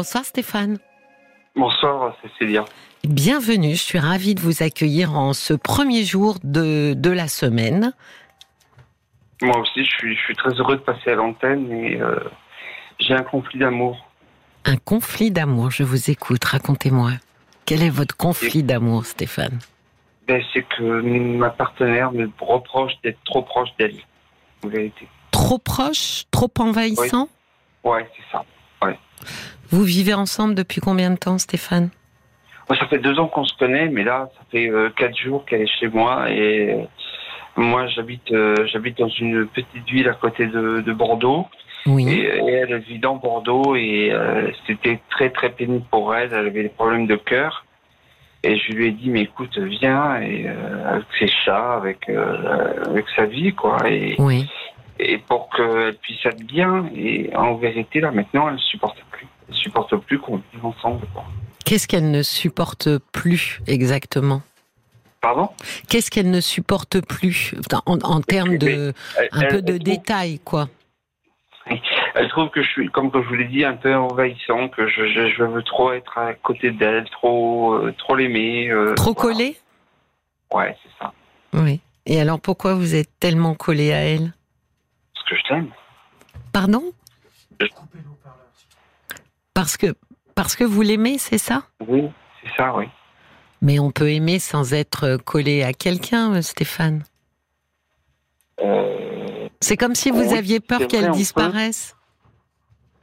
Bonsoir Stéphane. Bonsoir Cécilia. Bienvenue, je suis ravie de vous accueillir en ce premier jour de, de la semaine. Moi aussi, je suis, je suis très heureux de passer à l'antenne et euh, j'ai un conflit d'amour. Un conflit d'amour, je vous écoute, racontez-moi. Quel est votre conflit d'amour, Stéphane? Ben, C'est que ma partenaire me reproche d'être trop proche d'elle, en vérité. Trop proche Trop envahissant? Ouais, c'est ça. Ouais. Vous vivez ensemble depuis combien de temps, Stéphane? Ça fait deux ans qu'on se connaît, mais là, ça fait euh, quatre jours qu'elle est chez moi et euh, moi, j'habite euh, j'habite dans une petite ville à côté de, de Bordeaux. Oui. Et, et elle vit dans Bordeaux et euh, c'était très très pénible pour elle. Elle avait des problèmes de cœur. Et je lui ai dit, mais écoute, viens et, euh, avec ses chats, avec, euh, avec sa vie, quoi. Et, Oui. et pour qu'elle puisse être bien. Et en vérité, là, maintenant, elle ne supporte plus. Supporte plus qu'on vive ensemble. Qu'est-ce qu'elle ne supporte plus exactement? Pardon? Qu'est-ce qu'elle ne supporte plus en, en termes de Elle- un elle- peu de détails, quoi? Elle trouve que je suis, comme je vous l'ai dit, un peu envahissant, que je, je, je veux trop être à côté d'elle, trop, euh, trop l'aimer. euh, Trop voilà. collé Ouais, c'est ça. Oui. Et alors pourquoi vous êtes tellement collé à elle? Parce que je t'aime. Pardon? Je- Parce que parce que vous l'aimez, c'est ça? Oui, c'est ça, oui. Mais on peut aimer sans être collé à quelqu'un, euh, Stéphane. Euh, C'est comme si vous Oui, aviez peur qu'elle peut. disparaisse.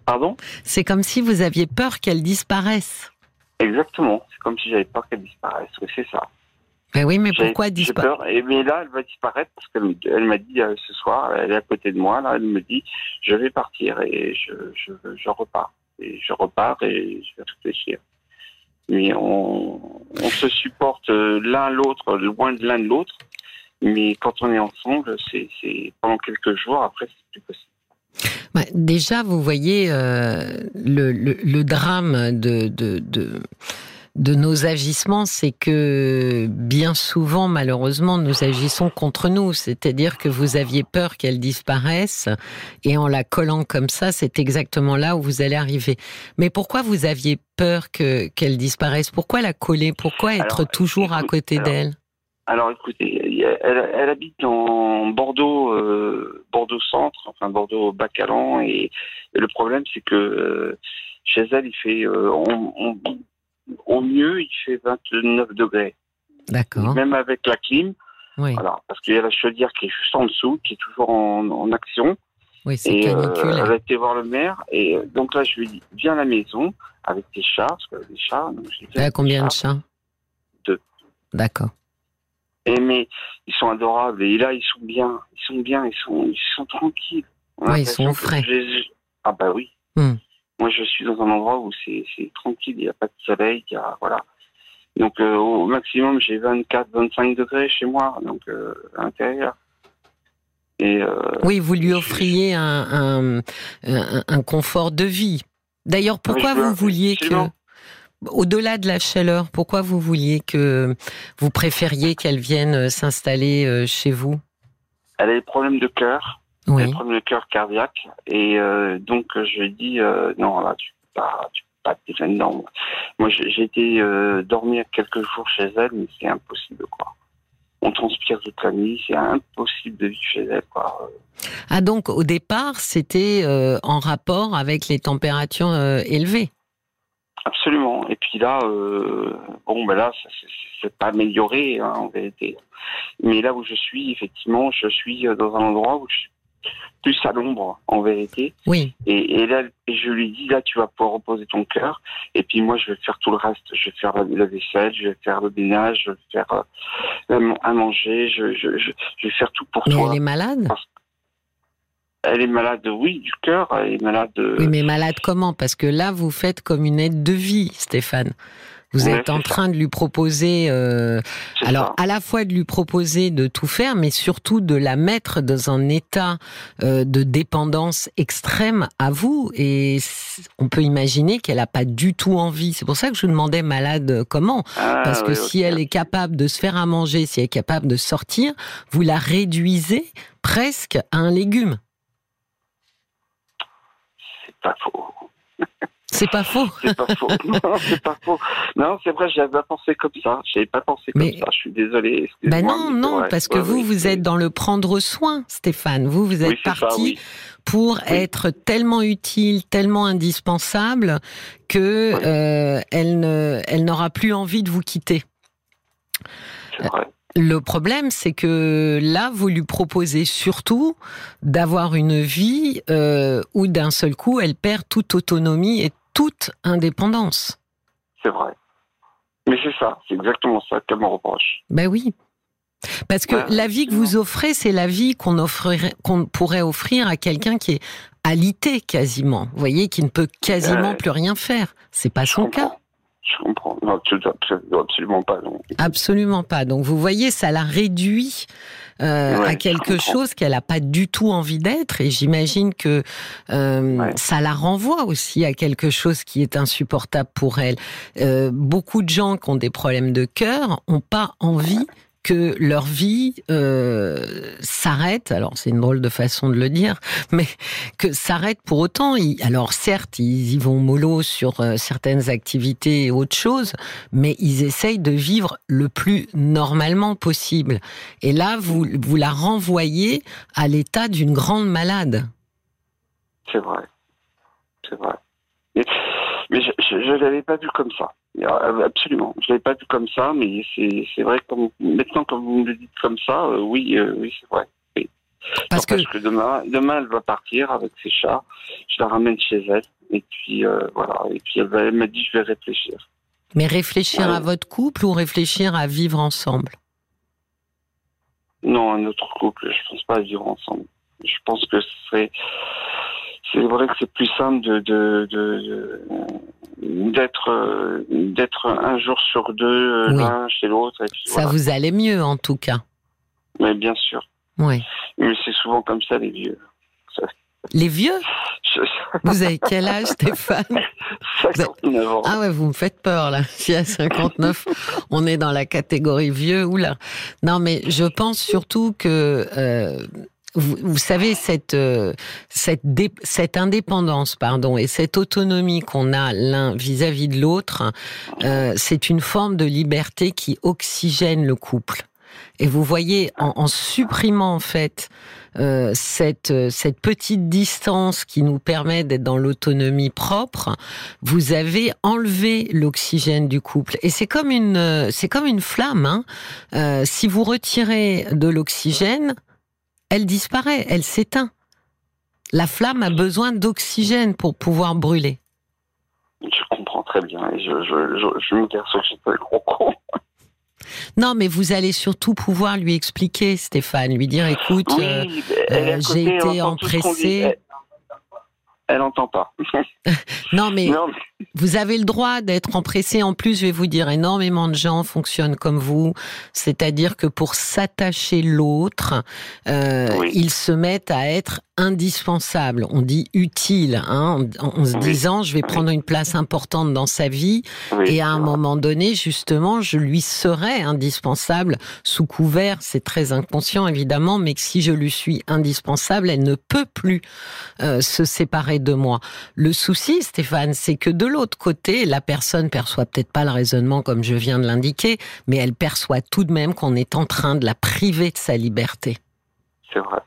Pardon? C'est comme si vous aviez peur qu'elle disparaisse. Exactement. C'est comme si j'avais peur qu'elle disparaisse. Oui, c'est ça. Ben oui, mais pourquoi J'ai disparaître peur. Et mais là, elle va disparaître parce qu'elle m'a dit euh, ce soir, elle est à côté de moi. Là, elle me dit, je vais partir et je, je, je repars. Et je repars et je vais réfléchir. Mais on, se supporte euh, l'un l'autre, loin de l'un de l'autre. Mais quand on est ensemble, c'est pendant quelques jours. Après, c'est plus possible. Déjà, vous voyez euh, le, drame de, de nos agissements, c'est que bien souvent, malheureusement, nous agissons contre nous. C'est-à-dire que vous aviez peur qu'elle disparaisse, et en la collant comme ça, c'est exactement là où vous allez arriver. Mais pourquoi vous aviez peur que qu'elle disparaisse Pourquoi la coller? Pourquoi être Alors, toujours à côté d'elle Alors écoutez, elle, elle habite dans Bordeaux, euh, Bordeaux centre, enfin Bordeaux Bacalan, et, et le problème c'est que euh, chez elle il fait, euh, on- on- au mieux il fait 29 degrés, D'accord. même avec la clim, Oui, voilà, parce qu'il y a la chaudière qui est juste en dessous, qui est toujours en, en action, oui, c'est et euh, canicule. elle a été voir le maire, et euh, donc là je lui ai dit viens à la maison avec tes chats, parce des chats, donc je dit, combien de chats. Deux. D'accord. Et mais ils sont adorables et là ils sont bien, ils sont bien, ils sont ils sont tranquilles. On Ouais, ils sont frais. Ah bah oui. Hmm. Moi je suis dans un endroit où c'est tranquille, il n'y a pas de soleil, il y a voilà. Donc euh, au maximum j'ai 24, 25 degrés chez moi, donc euh, à l'intérieur. Et euh, Oui, vous lui offriez un, un, un- un confort de vie. D'ailleurs, pourquoi vous vouliez que, au-delà de la chaleur, pourquoi vous vouliez que vous préfériez qu'elle vienne euh, s'installer chez vous? Elle a des problèmes de cœur, Oui. des problèmes de cœur cardiaque et euh, donc je lui ai dit euh, non là tu peux pas tu peux pas te déjà dedans. Moi j'ai été euh, dormir quelques jours chez elle mais c'est impossible quoi. On transpire toute la nuit, c'est impossible de vivre chez elle quoi. Ah donc, au départ, c'était euh, en rapport avec les températures élevées. Absolument. Et puis là euh, bon ben là c'est pas amélioré hein, en vérité. Mais là où je suis effectivement je suis dans un endroit où je suis plus à l'ombre en vérité. Oui. Et, et là, je lui dis, là, tu vas pouvoir reposer ton cœur. Et puis moi, je vais faire tout le reste. Je vais faire la, la vaisselle, je vais faire le ménage, je vais faire euh, à manger, je, je, je, je vais faire tout pour Mais toi. elle est malade? Elle est malade, oui, du cœur. Elle est malade. euh, Oui, mais malade comment? Parce que là, vous faites comme une aide de vie, Stéphane. Vous êtes en ça. train de lui proposer, euh, alors ça. à la fois de lui proposer de tout faire, mais surtout de la mettre dans un état euh, de dépendance extrême à vous. Et on peut imaginer qu'elle n'a pas du tout envie. C'est pour ça que je vous demandais malade comment? Ah, Parce que oui, si elle est capable de se faire à manger, si elle est capable de sortir, vous la réduisez presque à un légume. C'est pas faux. C'est pas faux. c'est pas faux. Non, c'est pas faux. Non, c'est vrai, j'avais pas pensé comme ça. J'avais pas pensé comme ça. Je suis désolé. Ben non, non, parce que vous, vous êtes dans le prendre soin, Stéphane. Vous, vous êtes parti pour être tellement utile, tellement indispensable que euh, elle ne, elle n'aura plus envie de vous quitter. Vrai. Le problème, c'est que là, vous lui proposez surtout d'avoir une vie euh, où d'un seul coup, elle perd toute autonomie et toute indépendance. C'est vrai. Mais c'est ça, c'est exactement ça qu'elle me reproche. Ben oui. Parce que la vie que vous offrez, c'est la vie qu'on pourrait offrir à quelqu'un qui est alité quasiment. Vous voyez, qui ne peut quasiment plus rien faire. C'est pas son cas. Je comprends. Non, absolument pas. Absolument pas. Donc vous voyez, ça la réduit euh, à quelque chose qu'elle n'a pas du tout envie d'être. Et j'imagine que euh, ça la renvoie aussi à quelque chose qui est insupportable pour elle. Euh, beaucoup de gens qui ont des problèmes de cœur n'ont pas envie que leur vie euh, s'arrête. Alors c'est une drôle de façon de le dire, mais que s'arrête pour autant. alors certes, ils y vont mollo sur euh, certaines activités et autres choses, mais ils essayent de vivre le plus normalement possible. Et là, vous vous la renvoyez à l'état d'une grande malade. C'est vrai, c'est vrai. Mais je ne l'avais pas vu comme ça. Euh, absolument. Je ne l'avais pas vu comme ça, mais c'est vrai que maintenant, quand vous me le dites comme ça, euh, oui, euh, oui c'est vrai. Parce que... demain, demain, elle va partir avec ses chats. Je la ramène chez elle. Et puis, voilà. Et puis, elle, m'a dit, je vais réfléchir. Mais réfléchir à votre couple ou réfléchir à vivre ensemble? Non, à notre couple. Je ne pense pas à vivre ensemble. Je pense que c'est c'est vrai que c'est plus simple de, de, d'être d'être un jour sur deux l'un chez l'autre. Ça vous allait mieux en tout cas. Mais bien sûr. Oui. Mais c'est souvent comme ça les vieux. Les vieux Vous avez quel âge, Stéphane 59 ans. Ah ouais, vous me faites peur là. Si à 59, on est dans la catégorie vieux, oula. Non, mais je pense surtout que euh, vous, savez cette euh, cette cette indépendance pardon et cette autonomie qu'on a l'un vis-à-vis de l'autre, euh, c'est une forme de liberté qui oxygène le couple. Et vous voyez, en, supprimant en fait euh, cette cette petite distance qui nous permet d'être dans l'autonomie propre, vous avez enlevé l'oxygène du couple. Et c'est comme une c'est comme une flamme. Hein. si vous retirez de l'oxygène, elle disparaît, elle s'éteint. La flamme a besoin d'oxygène pour pouvoir brûler. Je comprends très bien et je, je, je, me perçois que le gros con. Non, mais vous allez surtout pouvoir lui expliquer, Stéphane, lui dire écoute, euh, euh, j'ai été empressée elle n'entend pas. non, mais vous avez le droit d'être empressé. En plus, je vais vous dire, énormément de gens fonctionnent comme vous, c'est-à-dire que pour s'attacher l'autre, euh, ils se mettent à être indispensable, on dit utile, hein, en, se disant je vais prendre une place importante dans sa vie et à un moment donné, justement, je lui serai indispensable sous couvert, c'est très inconscient évidemment, mais que si je lui suis indispensable, elle ne peut plus euh, se séparer de moi. Le souci, Stéphane, c'est que de l'autre côté, la personne perçoit peut-être pas le raisonnement comme je viens de l'indiquer, mais elle perçoit tout de même qu'on est en train de la priver de sa liberté. C'est vrai.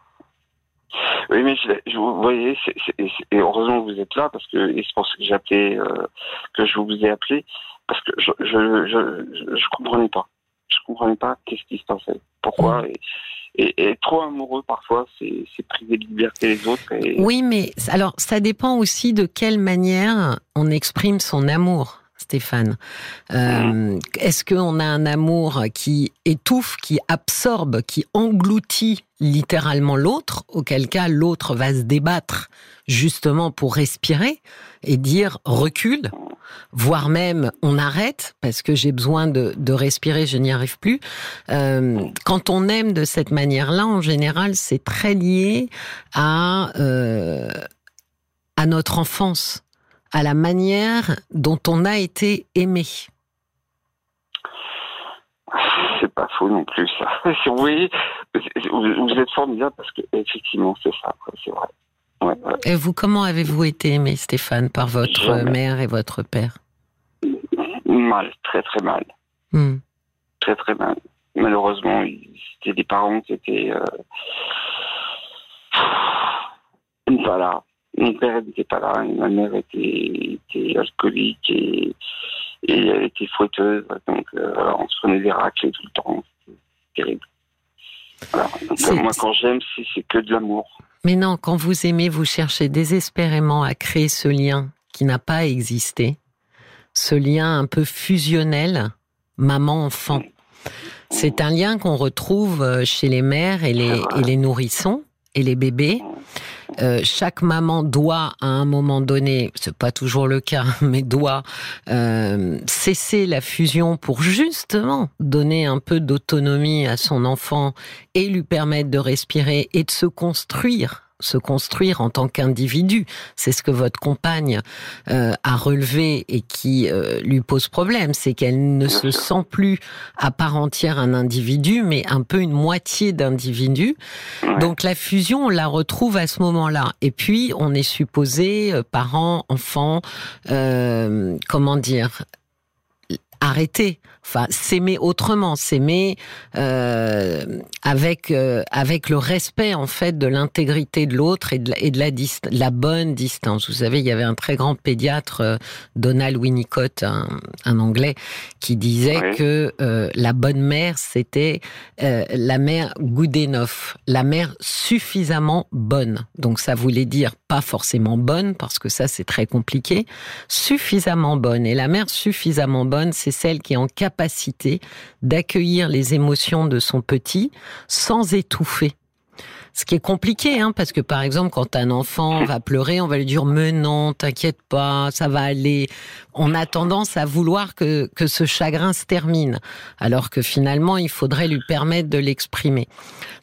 Oui, mais je, vous voyez, et heureusement que vous êtes là, parce que c'est pour ça que j'ai appelé, euh, que je vous ai appelé, parce que je je, je, je comprenais pas. Je comprenais pas qu'est-ce qui se passait. Pourquoi mm. et, et, trop amoureux parfois, c'est priver de liberté les autres. Oui, mais alors ça dépend aussi de quelle manière on exprime son amour. Stéphane. Euh, mm. Est-ce qu'on a un amour qui étouffe, qui absorbe, qui engloutit littéralement l'autre, auquel cas l'autre va se débattre justement pour respirer et dire recule, voire même on arrête parce que j'ai besoin de, respirer, je n'y arrive plus. Euh, quand on aime de cette manière-là, en général, c'est très lié à euh, à notre enfance à la manière dont on a été aimé. C'est pas faux non plus, ça. Oui, vous êtes formidable parce que, effectivement, c'est ça, c'est vrai. Et vous, comment avez-vous été aimé, Stéphane, par votre mère et votre père? Mal, très très mal. Hmm. Très très mal. Malheureusement, c'était des parents qui étaient euh, pas là. Mon père n'était pas là, ma mère était, alcoolique et, elle était fouetteuse. Donc, euh, on se prenait des raclés tout le temps. Terrible. moi, quand j'aime, c'est que de l'amour. Mais non, quand vous aimez, vous cherchez désespérément à créer ce lien qui n'a pas existé, ce lien un peu fusionnel, maman-enfant. C'est un lien qu'on retrouve euh, chez les mères et les, et les nourrissons et les bébés. Euh, chaque maman doit à un moment donné, c'est pas toujours le cas, mais doit euh, cesser la fusion pour justement donner un peu d'autonomie à son enfant et lui permettre de respirer et de se construire se construire en tant qu'individu. C'est ce que votre compagne euh, a relevé et qui euh, lui pose problème, c'est qu'elle ne se sent plus à part entière un individu, mais un peu une moitié d'individu. Donc la fusion, on la retrouve à ce moment-là. Et puis, on est supposé, euh, parents, enfants, comment dire, arrêter, enfin s'aimer autrement, s'aimer euh, avec euh, avec le respect en fait de l'intégrité de l'autre et de la, et de la, la, bonne distance. Vous savez, il y avait un très grand pédiatre, euh, Donald Winnicott, un, un, Anglais, qui disait que euh, la bonne mère c'était la mère good enough, la mère suffisamment bonne. Donc ça voulait dire pas forcément bonne parce que ça c'est très compliqué, suffisamment bonne. Et la mère suffisamment bonne, c'est celle qui est en d'accueillir les émotions de son petit sans étouffer. Ce qui est compliqué, hein, parce que par exemple, quand un enfant va pleurer, on va lui dire mais non, t'inquiète pas, ça va aller. On a tendance à vouloir que, que ce chagrin se termine, alors que finalement, il faudrait lui permettre de l'exprimer.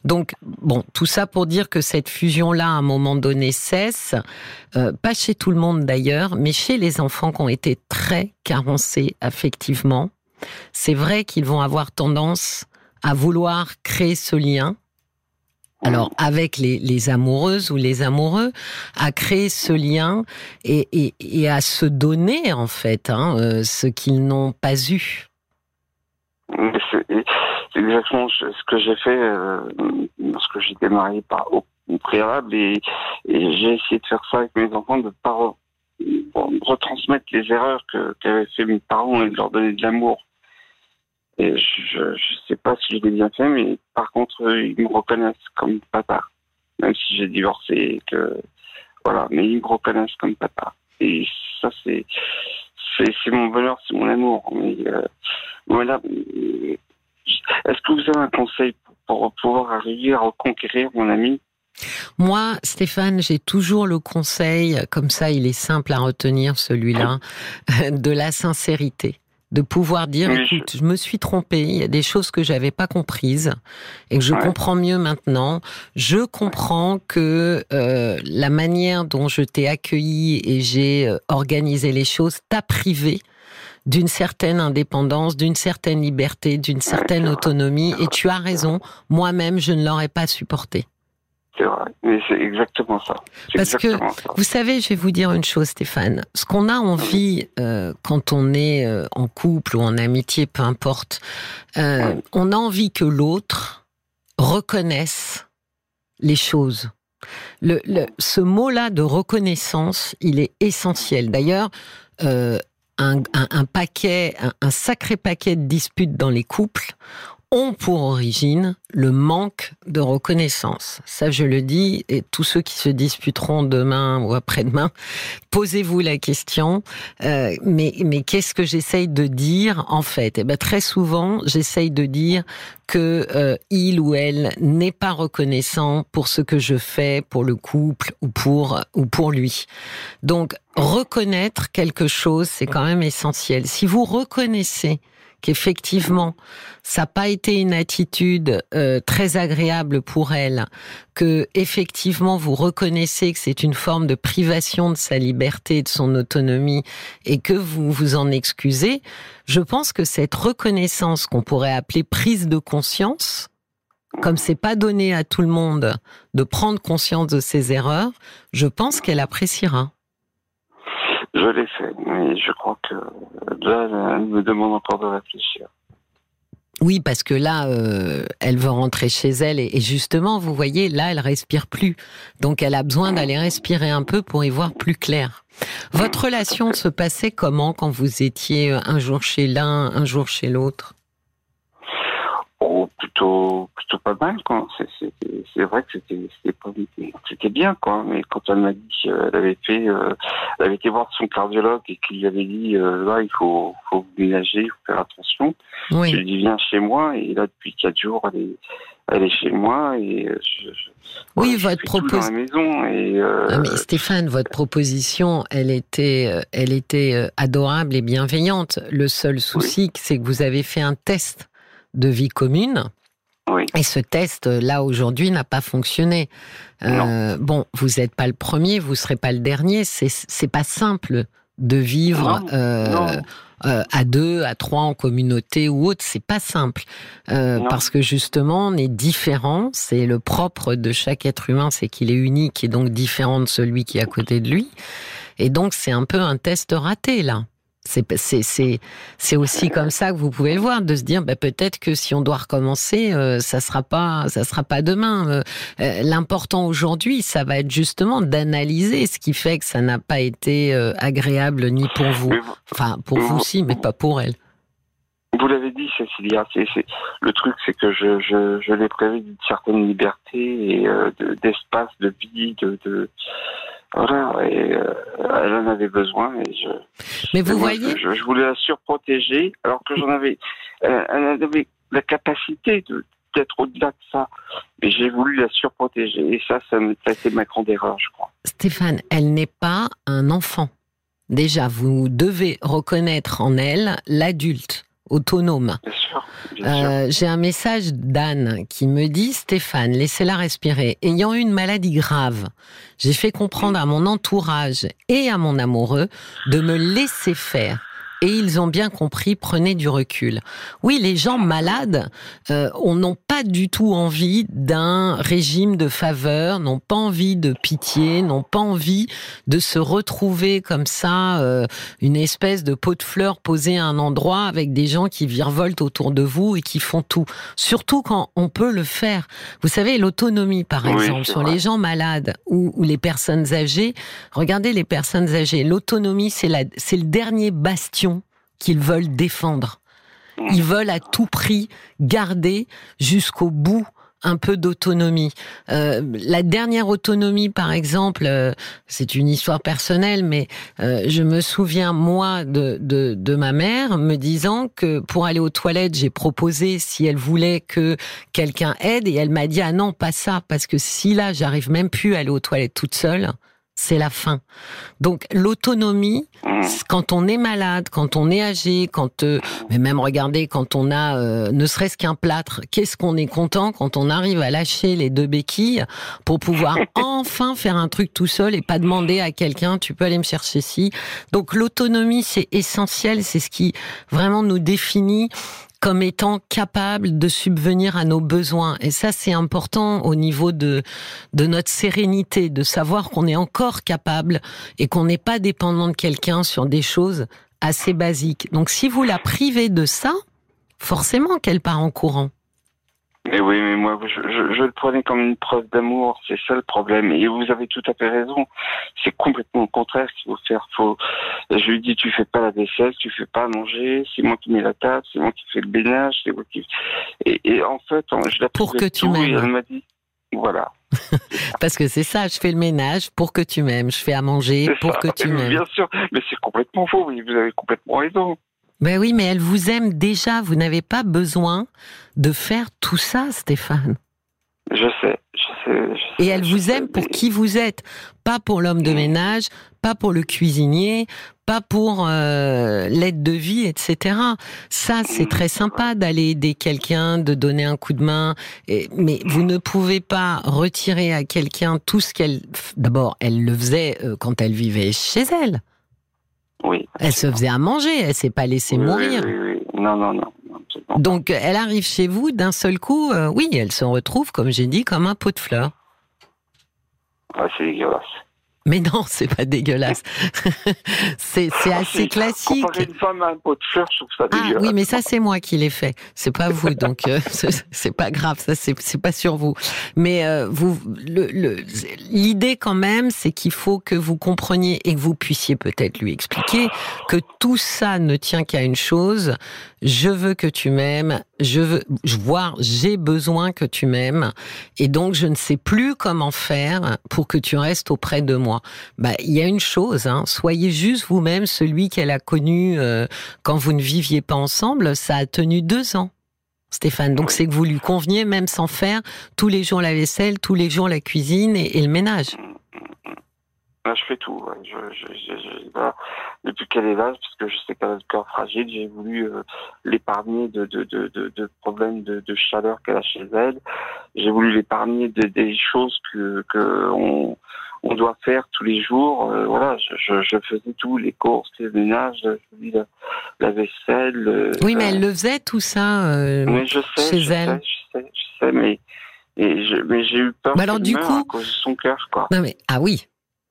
Donc, bon, tout ça pour dire que cette fusion-là, à un moment donné, cesse, euh, pas chez tout le monde d'ailleurs, mais chez les enfants qui ont été très carencés affectivement. C'est vrai qu'ils vont avoir tendance à vouloir créer ce lien alors avec les, amoureuses ou les amoureux, à créer ce lien et, à se donner en fait hein, euh, ce qu'ils n'ont pas eu. C'est exactement ce que j'ai fait euh, lorsque j'étais marié par au, préalable et, j'ai essayé de faire ça avec mes enfants, de ne pas retransmettre les erreurs qu'avaient fait mes parents et de leur donner de l'amour. Et je ne sais pas si je l'ai bien fait, mais par contre, ils me reconnaissent comme papa. Même si j'ai divorcé que. Voilà, mais ils me reconnaissent comme papa. Et ça, c'est. C'est mon bonheur, c'est mon amour. Mais euh, voilà. Est-ce que vous avez un conseil pour, pouvoir arriver à reconquérir mon ami? Moi, Stéphane, j'ai toujours le conseil, comme ça il est simple à retenir celui-là, de la sincérité de pouvoir dire écoute, je... me suis trompé, il y a des choses que j'avais pas comprises et que je comprends mieux maintenant. Je comprends que euh, la manière dont je t'ai accueilli et j'ai euh, organisé les choses t'a privé d'une certaine indépendance, d'une certaine liberté, d'une certaine autonomie et tu as raison, moi-même je ne l'aurais pas supporté. C'est vrai, mais c'est exactement ça. Parce que, vous savez, je vais vous dire une chose, Stéphane. Ce qu'on a envie euh, quand on est euh, en couple ou en amitié, peu importe, euh, on a envie que l'autre reconnaisse les choses. Le, le, ce mot-là de reconnaissance, il est essentiel. D'ailleurs, un, un, un, paquet, un, un, sacré paquet de disputes dans les couples ont pour origine le manque de reconnaissance. Ça, je le dis, et tous ceux qui se disputeront demain ou après-demain, posez-vous la question. Euh, mais mais qu'est-ce que j'essaye de dire en fait? Eh ben très souvent, j'essaye de dire que euh, il ou elle n'est pas reconnaissant pour ce que je fais pour le couple ou pour ou pour lui. Donc reconnaître quelque chose, c'est quand même essentiel. Si vous reconnaissez qu'effectivement, ça n'a pas été une attitude euh, très agréable pour elle, que effectivement vous reconnaissez que c'est une forme de privation de sa liberté, de son autonomie, et que vous vous en excusez, je pense que cette reconnaissance qu'on pourrait appeler prise de conscience, comme c'est pas donné à tout le monde de prendre conscience de ses erreurs, je pense qu'elle appréciera. Je l'ai fait, mais je crois que là, elle me demande encore de réfléchir. Oui, parce que là, euh, elle veut rentrer chez elle et, justement, vous voyez, là, elle respire plus. Donc, elle a besoin d'aller respirer un peu pour y voir plus clair. Votre relation se passait comment quand vous étiez un jour chez l'un, un jour chez l'autre? Oh, plutôt, plutôt pas mal, quoi. C'est vrai que c'était, c'était bien, quoi. Mais quand elle m'a dit qu'elle avait fait, euh, elle avait été voir son cardiologue et qu'il lui avait dit, euh, là, il faut, faut ménager, il faut faire attention. Oui. Je lui dis, viens chez moi. Et là, depuis quatre jours, elle est, elle est chez moi et euh, je, oui, votre proposition. maison et. Euh... mais Stéphane, votre proposition, elle était, elle était adorable et bienveillante. Le seul souci, c'est que vous avez fait un test de vie commune. Et ce test, là, aujourd'hui, n'a pas fonctionné. Euh, bon, vous n'êtes pas le premier, vous ne serez pas le dernier. C'est pas simple de vivre euh, euh, à deux, à trois, en communauté ou autre. C'est pas simple. parce que justement, on est différent. C'est le propre de chaque être humain, c'est qu'il est unique et donc différent de celui qui est à côté de lui. Et donc, c'est un peu un test raté, là. C'est aussi comme ça que vous pouvez le voir, de se dire bah, peut-être que si on doit recommencer, euh, ça sera pas ça sera pas demain. Euh, euh, l'important aujourd'hui, ça va être justement d'analyser ce qui fait que ça n'a pas été agréable ni pour vous, enfin pour vous aussi, mais pas pour elle. Vous l'avez dit, Cécilia, le truc, c'est que je, je, je l'ai prévu d'une certaine liberté et d'espace, de, vie, de voilà, et euh, elle en avait besoin. Et je, Mais vous voyez je, voulais la surprotéger, alors que j'en avais. Euh, elle avait la capacité d'être au-delà de ça. Mais j'ai voulu la surprotéger. Et ça, ça, ça a été ma grande erreur, je crois. Stéphane, elle n'est pas un enfant. Déjà, vous devez reconnaître en elle l'adulte autonome. Euh, j'ai un message d'Anne qui me dit Stéphane, laissez-la respirer. Ayant eu une maladie grave, j'ai fait comprendre à mon entourage et à mon amoureux de me laisser faire et ils ont bien compris, prenez du recul. Oui, les gens malades euh, n'ont pas du tout envie d'un régime de faveur, n'ont pas envie de pitié, n'ont pas envie de se retrouver comme ça, euh, une espèce de pot de fleurs posée à un endroit avec des gens qui virevoltent autour de vous et qui font tout. Surtout quand on peut le faire. Vous savez, l'autonomie, par exemple, sur les gens malades ou, ou les personnes âgées. Regardez les personnes âgées. L'autonomie, c'est le dernier bastion qu'ils veulent défendre. Ils veulent à tout prix garder jusqu'au bout un peu d'autonomie. Euh, la dernière autonomie, par exemple, euh, c'est une histoire personnelle, mais euh, je me souviens, moi, de, de, de, ma mère me disant que pour aller aux toilettes, j'ai proposé si elle voulait que quelqu'un aide, et elle m'a dit, ah non, pas ça, parce que si là, j'arrive même plus à aller aux toilettes toute seule, c'est la fin. Donc l'autonomie, mmh. quand on est malade, quand on est âgé, quand euh, mais même regardez quand on a euh, ne serait-ce qu'un plâtre, qu'est-ce qu'on est content quand on arrive à lâcher les deux béquilles pour pouvoir enfin faire un truc tout seul et pas demander à quelqu'un tu peux aller me chercher ci. Donc l'autonomie c'est essentiel, c'est ce qui vraiment nous définit comme étant capable de subvenir à nos besoins. Et ça, c'est important au niveau de, de notre sérénité, de savoir qu'on est encore capable et qu'on n'est pas dépendant de quelqu'un sur des choses assez basiques. Donc, si vous la privez de ça, forcément qu'elle part en courant. Mais oui, mais moi, je, je, le prenais comme une preuve d'amour. C'est ça le problème. Et vous avez tout à fait raison. C'est complètement le contraire qu'il faut faire. Faut... Je lui dis, tu fais pas la vaisselle, tu fais pas à manger. C'est moi qui mets la table, c'est moi qui fais le ménage, c'est moi qui. Et, et, en fait, je l'ai pour que tu m'aimes. Elle m'a dit, voilà. Parce que c'est ça, je fais le ménage pour que tu m'aimes, je fais à manger pour que tu m'aimes. Bien sûr, mais c'est complètement faux, vous avez complètement raison. Ben oui, mais elle vous aime déjà. Vous n'avez pas besoin de faire tout ça, Stéphane. Je sais, je sais. Et elle vous aime pour qui vous êtes, pas pour l'homme de ménage, pas pour le cuisinier, pas pour euh, l'aide de vie, etc. Ça, c'est très sympa d'aller aider quelqu'un, de donner un coup de main, mais vous ne pouvez pas retirer à quelqu'un tout ce qu'elle. D'abord, elle le faisait euh, quand elle vivait chez elle. Oui. Elle se faisait à manger, elle s'est pas laissée mourir. Oui, oui, Non, non, non. Donc, elle arrive chez vous d'un seul coup. euh, oui, elle se retrouve, comme j'ai dit, comme un pot de fleurs. Ouais, c'est dégueulasse. Mais non, c'est pas dégueulasse. c'est c'est Ah, assez classique. Comparer une femme à un pot de fleurs, je trouve ça Ah dégueulasse. oui, mais ça c'est moi qui l'ai fait. C'est pas vous, donc euh, c'est pas grave. Ça c'est c'est pas sur vous. Mais euh, vous, le- le- l'idée quand même, c'est qu'il faut que vous compreniez et que vous puissiez peut-être lui expliquer que tout ça ne tient qu'à une chose. Je veux que tu m'aimes. Je veux voir. J'ai besoin que tu m'aimes. Et donc je ne sais plus comment faire pour que tu restes auprès de moi. Bah, il y a une chose. Hein, soyez juste vous-même celui qu'elle a connu. euh, quand vous ne viviez pas ensemble, ça a tenu deux ans. Stéphane, donc c'est que vous lui conveniez même sans faire tous les jours la vaisselle, tous les jours la cuisine et le ménage. Là, je fais tout. ouais. Je, je, je, je- voilà. Depuis qu'elle est là, parce que je sais qu'elle a le cœur fragile, j'ai voulu euh, l'épargner de, de, de, de, de problèmes de, chaleur qu'elle a chez elle. J'ai voulu l'épargner de, des choses que, que on, on doit faire tous les jours. Euh, voilà, je, faisais tout, les courses, les ménages, la, la vaisselle. euh, Oui, mais elle le faisait tout ça. mais je sais, chez elle. sais, je sais, je sais, mais et je, mais j'ai eu peur Mais alors, qu'elle du coup- à cause de son cœur, quoi. Non mais ah oui,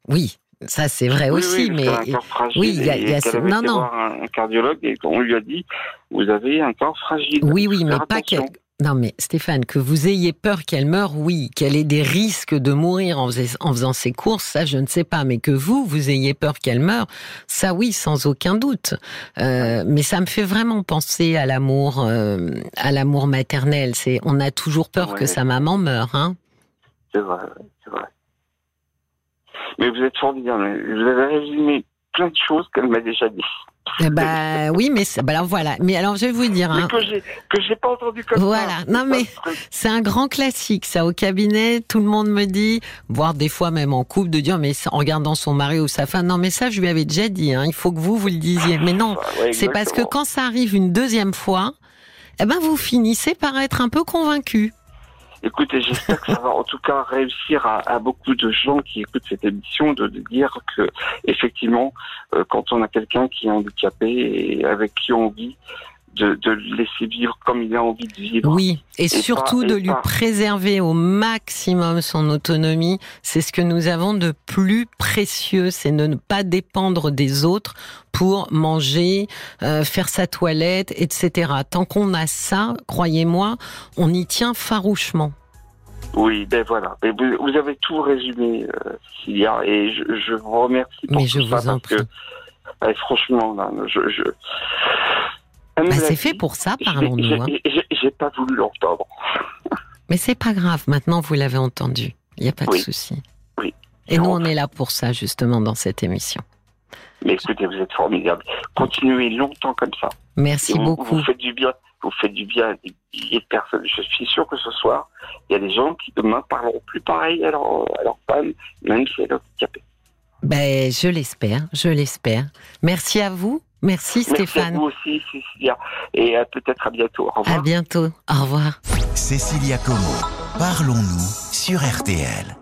oui, ça c'est vrai Oui, aussi, oui, mais un corps fragile oui, il y a- y ce- non, non. un, cardiologue et on lui a dit vous avez un corps fragile. oui, oui, mais pas qu'elle. Non mais Stéphane, que vous ayez peur qu'elle meure, oui, qu'elle ait des risques de mourir en, fais- en faisant ses courses, ça je ne sais pas, mais que vous, vous ayez peur qu'elle meure, ça oui, sans aucun doute. Euh, mais ça me fait vraiment penser à l'amour, euh, à l'amour maternel. C'est, on a toujours peur que sa maman meure, hein. C'est vrai, c'est vrai. Mais vous êtes formidable. Vous avez résumé plein de choses qu'elle m'a déjà dit. Ben oui, mais bah alors voilà. Mais alors je vais vous dire, Mais hein, que j'ai pas entendu comme Voilà. ça. Non, C'est mais-. C'est un grand classique, ça. Au cabinet, tout le monde me dit, voire des fois même en couple, de dire, mais en regardant son mari ou sa femme, non, mais ça, je lui avais déjà dit, hein, il faut que vous, vous le disiez. Mais non, Ouais, c'est parce que quand ça arrive une deuxième fois, eh ben, vous finissez par être un peu convaincu. Écoutez, j'espère que ça va en tout cas réussir à, beaucoup de gens qui écoutent cette émission de, de dire que effectivement, euh, quand on a quelqu'un qui est handicapé et avec qui on vit, de, de laisser vivre comme il a envie de vivre. Oui. Et, surtout pas- de et lui pas- préserver au maximum son autonomie. C'est ce que nous avons de plus précieux, c'est de ne pas dépendre des autres pour manger, euh, faire sa toilette, etc. Tant qu'on a ça, croyez-moi, on y tient farouchement. Oui, ben voilà. Vous, vous avez tout résumé, euh, et je, je vous remercie pour Mais tout je ça vous en parce que, prie. franchement, là, je, je... Me Bah, c'est fait pour ça, parlons-nous. j'ai- hein. J'ai pas voulu l'entendre. Mais c'est pas grave, maintenant vous l'avez entendu. Il n'y a pas de souci. Oui. Et nous, on est là pour ça, justement, dans cette émission. Mais écoutez, vous êtes formidable. Continuez longtemps comme ça. Merci vous, beaucoup. Vous faites du bien. Vous faites du bien à des milliers de personnes. Je suis sûr que ce soir, il y a des gens qui demain parleront plus pareil à leur, à leur femme, même si elle est handicapée. Ben, je l'espère, je l'espère. Merci à vous. Merci Merci à Stéphane. vous aussi, Cécilia. Et euh, peut-être à bientôt. Au revoir. À bientôt. Au revoir. Cécilia Como, parlons-nous sur RTL.